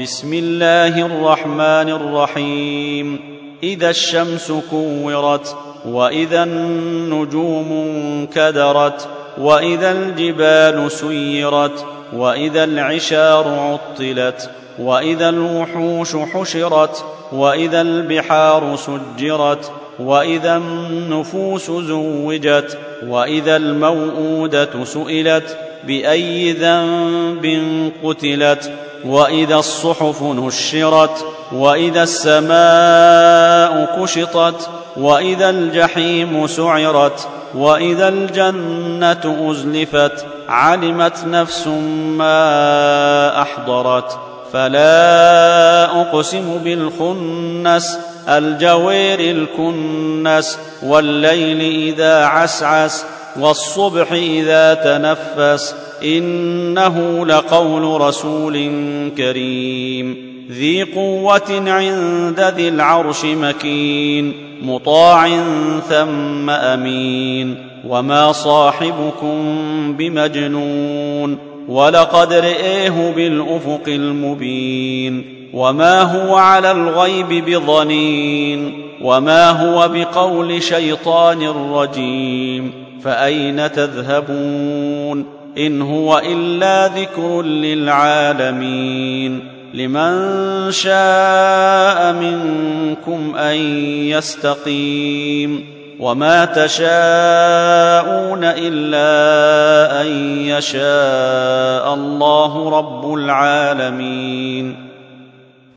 بسم الله الرحمن الرحيم. إذا الشمس كورت وإذا النجوم انكدرت وإذا الجبال سيرت وإذا العشار عطلت وإذا الوحوش حشرت وإذا البحار سجرت وإذا النفوس زوجت وإذا الموءودة سئلت بأي ذنب قتلت وإذا الصحف نشرت وإذا السماء كشطت وإذا الجحيم سعرت وإذا الجنة أزلفت علمت نفس ما أحضرت. فلا أقسم بالخنس الجوير الكنس والليل إذا عسعس والصبح إذا تنفس. إنه لقول رسول كريم. ذي قوة عند ذي العرش مكين مطاع ثم أمين. وما صاحبكم بمجنون ولقد رئيه بالأفق المبين. وما هو على الغيب بضنين وما هو بقول شيطان رجيم. فأين تذهبون؟ إن هو إلا ذكر للعالمين. لمن شاء منكم أن يستقيم. وما تشاءون إلا أن يشاء الله رب العالمين.